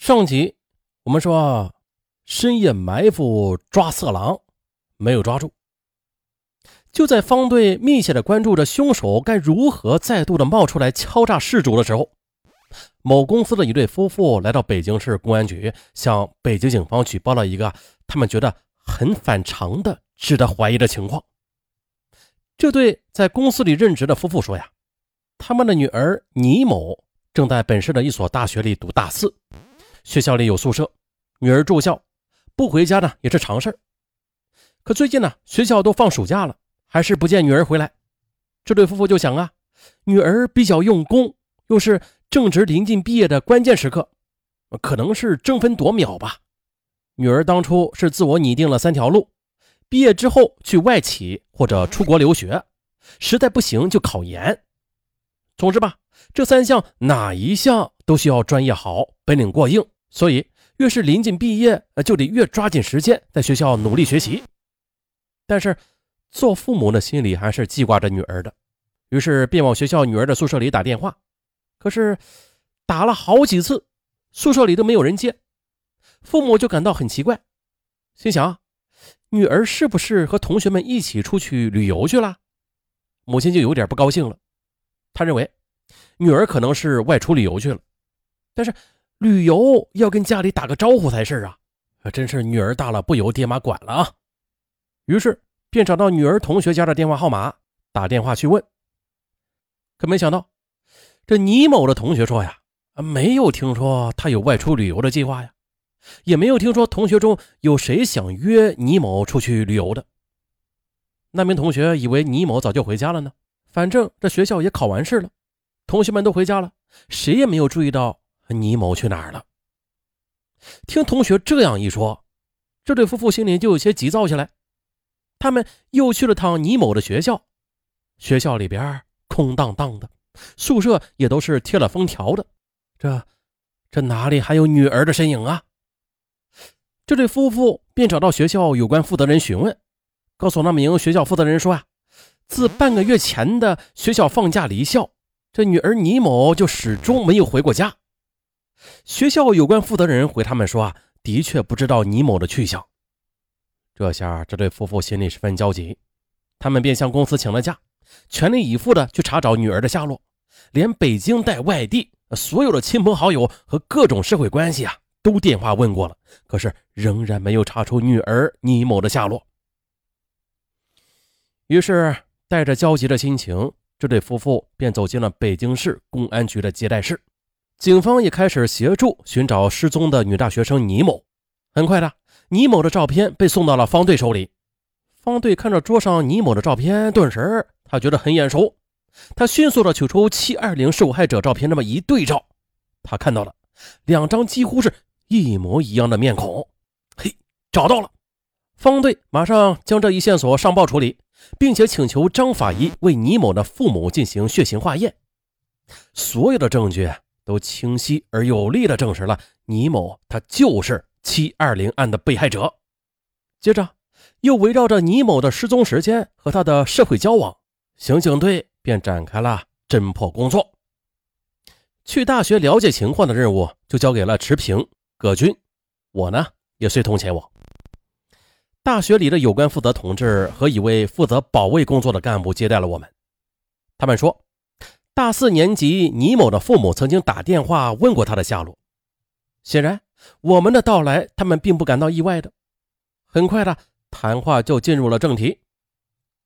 上集我们说深夜埋伏抓色狼，没有抓住。就在方队密切的关注着凶手该如何再度的冒出来敲诈事主的时候，某公司的一对夫妇来到北京市公安局，向北京警方举报了一个他们觉得很反常的、值得怀疑的情况。这对在公司里任职的夫妇说呀，他们的女儿倪某正在本市的一所大学里读大四。学校里有宿舍，女儿住校，不回家呢也是常事可最近呢，学校都放暑假了，还是不见女儿回来。这对夫妇就想啊，女儿比较用功，又是正值临近毕业的关键时刻，可能是争分夺秒吧。女儿当初是自我拟定了三条路：毕业之后去外企或者出国留学，实在不行就考研。总之吧，这三项哪一项都需要专业好、本领过硬，所以越是临近毕业，就得越抓紧时间在学校努力学习。但是做父母的心里还是记挂着女儿的，于是便往学校女儿的宿舍里打电话。可是打了好几次，宿舍里都没有人接，父母就感到很奇怪，心想女儿是不是和同学们一起出去旅游去了？母亲就有点不高兴了。他认为女儿可能是外出旅游去了，但是旅游要跟家里打个招呼才是啊！真是女儿大了不由爹妈管了啊！于是便找到女儿同学家的电话号码，打电话去问。可没想到，这倪某的同学说呀，没有听说他有外出旅游的计划呀，也没有听说同学中有谁想约倪某出去旅游的。那名同学以为倪某早就回家了呢。反正这学校也考完试了，同学们都回家了，谁也没有注意到倪某去哪儿了。听同学这样一说，这对夫妇心里就有些急躁起来。他们又去了趟倪某的学校，学校里边空荡荡的，宿舍也都是贴了封条的，这这哪里还有女儿的身影啊？这对夫妇便找到学校有关负责人询问，告诉那名学校负责人说啊。自半个月前的学校放假离校，这女儿倪某就始终没有回过家。学校有关负责人回他们说啊，的确不知道倪某的去向。这下这对夫妇心里十分焦急，他们便向公司请了假，全力以赴的去查找女儿的下落，连北京带外地所有的亲朋好友和各种社会关系啊，都电话问过了，可是仍然没有查出女儿倪某的下落。于是。带着焦急的心情，这对夫妇便走进了北京市公安局的接待室。警方也开始协助寻找失踪的女大学生倪某。很快的，倪某的照片被送到了方队手里。方队看着桌上倪某的照片，顿时他觉得很眼熟。他迅速的取出七二零受害者照片，那么一对照，他看到了两张几乎是一模一样的面孔。嘿，找到了！方队马上将这一线索上报处理。并且请求张法医为倪某的父母进行血型化验，所有的证据都清晰而有力地证实了倪某他就是七二零案的被害者。接着，又围绕着倪某的失踪时间和他的社会交往，刑警队便展开了侦破工作。去大学了解情况的任务就交给了池平、葛军，我呢也随同前往。大学里的有关负责同志和一位负责保卫工作的干部接待了我们。他们说，大四年级倪某的父母曾经打电话问过他的下落。显然，我们的到来，他们并不感到意外的。很快的，谈话就进入了正题。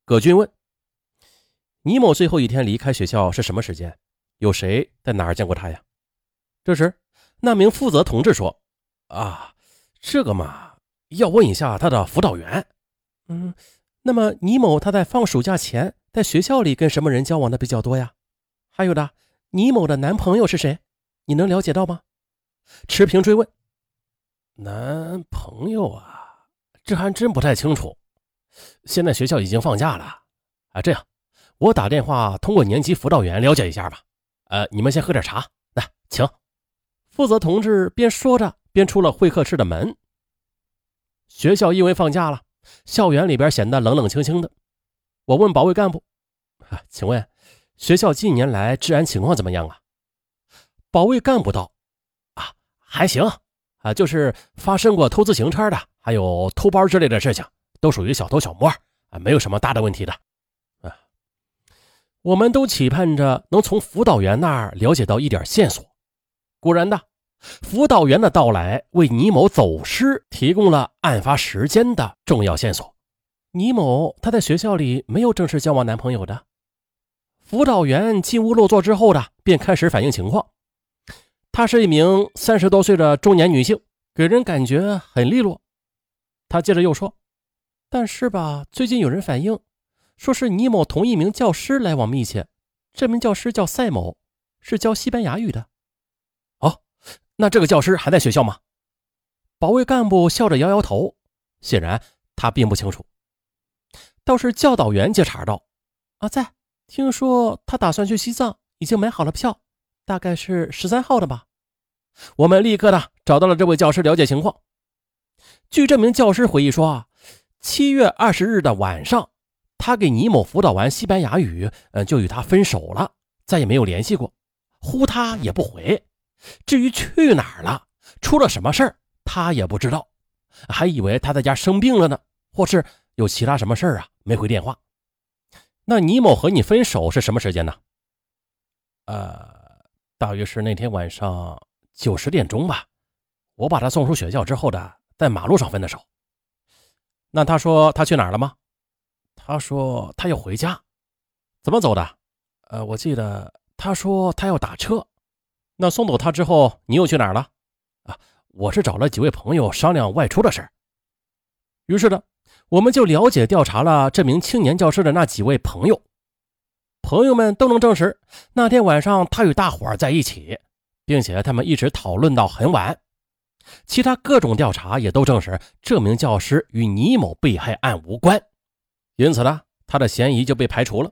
葛军问：“倪某最后一天离开学校是什么时间？有谁在哪儿见过他呀？”这时，那名负责同志说：“啊，这个嘛。”要问一下他的辅导员，嗯，那么倪某他在放暑假前在学校里跟什么人交往的比较多呀？还有的，倪某的男朋友是谁？你能了解到吗？持平追问。男朋友啊，这还真不太清楚。现在学校已经放假了啊，这样，我打电话通过年级辅导员了解一下吧。呃，你们先喝点茶，来，请。负责同志边说着边出了会客室的门。学校因为放假了，校园里边显得冷冷清清的。我问保卫干部：“啊，请问学校近年来治安情况怎么样啊？”保卫干部道：“啊，还行，啊，就是发生过偷自行车的，还有偷包之类的事情，都属于小偷小摸啊，没有什么大的问题的。啊，我们都期盼着能从辅导员那儿了解到一点线索。果然的，辅导员的到来为倪某走失提供了案发时间的重要线索。倪某他在学校里没有正式交往男朋友的。辅导员进屋落座之后的，便开始反映情况。她是一名三十多岁的中年女性，给人感觉很利落。他接着又说：“但是吧，最近有人反映，说是倪某同一名教师来往密切。这名教师叫赛某，是教西班牙语的。哦，那这个教师还在学校吗？”保卫干部笑着摇摇头，显然他并不清楚。倒是教导员接茬道：“啊，在。听说他打算去西藏，已经买好了票，大概是十三号的吧。”我们立刻的找到了这位教师了解情况。据这名教师回忆说啊，七月二十日的晚上，他给倪某辅导完西班牙语，嗯，就与他分手了，再也没有联系过，呼他也不回。至于去哪儿了，出了什么事儿，他也不知道，还以为他在家生病了呢，或是。有其他什么事儿啊？没回电话。那倪某和你分手是什么时间呢？呃，大约是那天晚上九十点钟吧。我把他送出学校之后的，在马路上分的手。那他说他去哪儿了吗？他说他要回家。怎么走的？呃，我记得他说他要打车。那送走他之后，你又去哪儿了？啊，我是找了几位朋友商量外出的事儿。于是呢。我们就了解调查了这名青年教师的那几位朋友，朋友们都能证实那天晚上他与大伙儿在一起，并且他们一直讨论到很晚。其他各种调查也都证实这名教师与倪某被害案无关，因此呢，他的嫌疑就被排除了。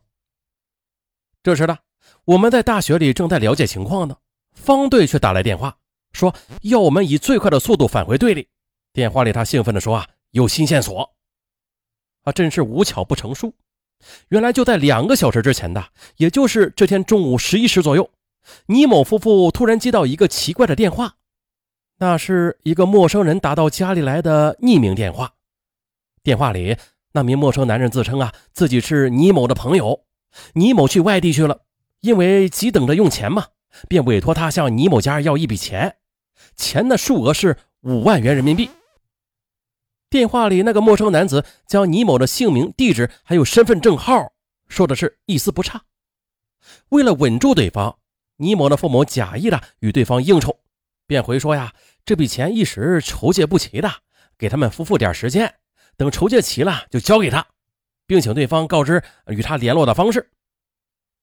这时呢，我们在大学里正在了解情况呢，方队却打来电话，说要我们以最快的速度返回队里。电话里他兴奋地说啊，有新线索。啊，真是无巧不成书！原来就在两个小时之前的，也就是这天中午十一时左右，倪某夫妇突然接到一个奇怪的电话，那是一个陌生人打到家里来的匿名电话。电话里那名陌生男人自称啊，自己是倪某的朋友，倪某去外地去了，因为急等着用钱嘛，便委托他向倪某家要一笔钱，钱的数额是五万元人民币。电话里那个陌生男子将倪某的姓名、地址还有身份证号说的是一丝不差。为了稳住对方，倪某的父母假意的与对方应酬，便回说呀，这笔钱一时筹借不齐的，给他们夫妇点时间，等筹借齐了就交给他，并请对方告知与他联络的方式。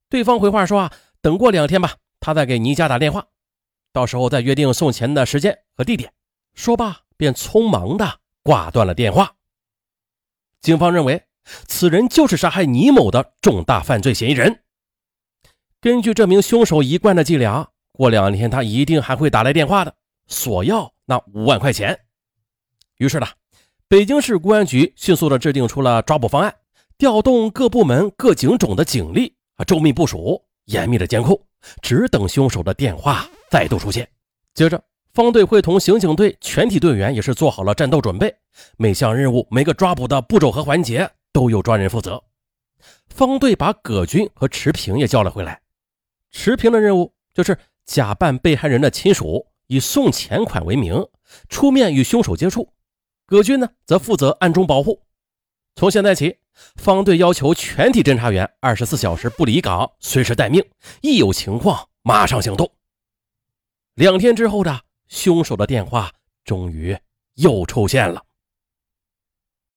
对方回话说啊，等过两天吧，他再给倪家打电话，到时候再约定送钱的时间和地点。说罢，便匆忙的。挂断了电话。警方认为，此人就是杀害倪某的重大犯罪嫌疑人。根据这名凶手一贯的伎俩，过两天他一定还会打来电话的，索要那五万块钱。于是呢，北京市公安局迅速的制定出了抓捕方案，调动各部门各警种的警力啊，周密部署，严密的监控，只等凶手的电话再度出现。接着。方队会同刑警队全体队员也是做好了战斗准备，每项任务、每个抓捕的步骤和环节都有专人负责。方队把葛军和池平也叫了回来。池平的任务就是假扮被害人的亲属，以送钱款为名出面与凶手接触。葛军呢，则负责暗中保护。从现在起，方队要求全体侦查员二十四小时不离岗，随时待命，一有情况马上行动。两天之后的。凶手的电话终于又出现了。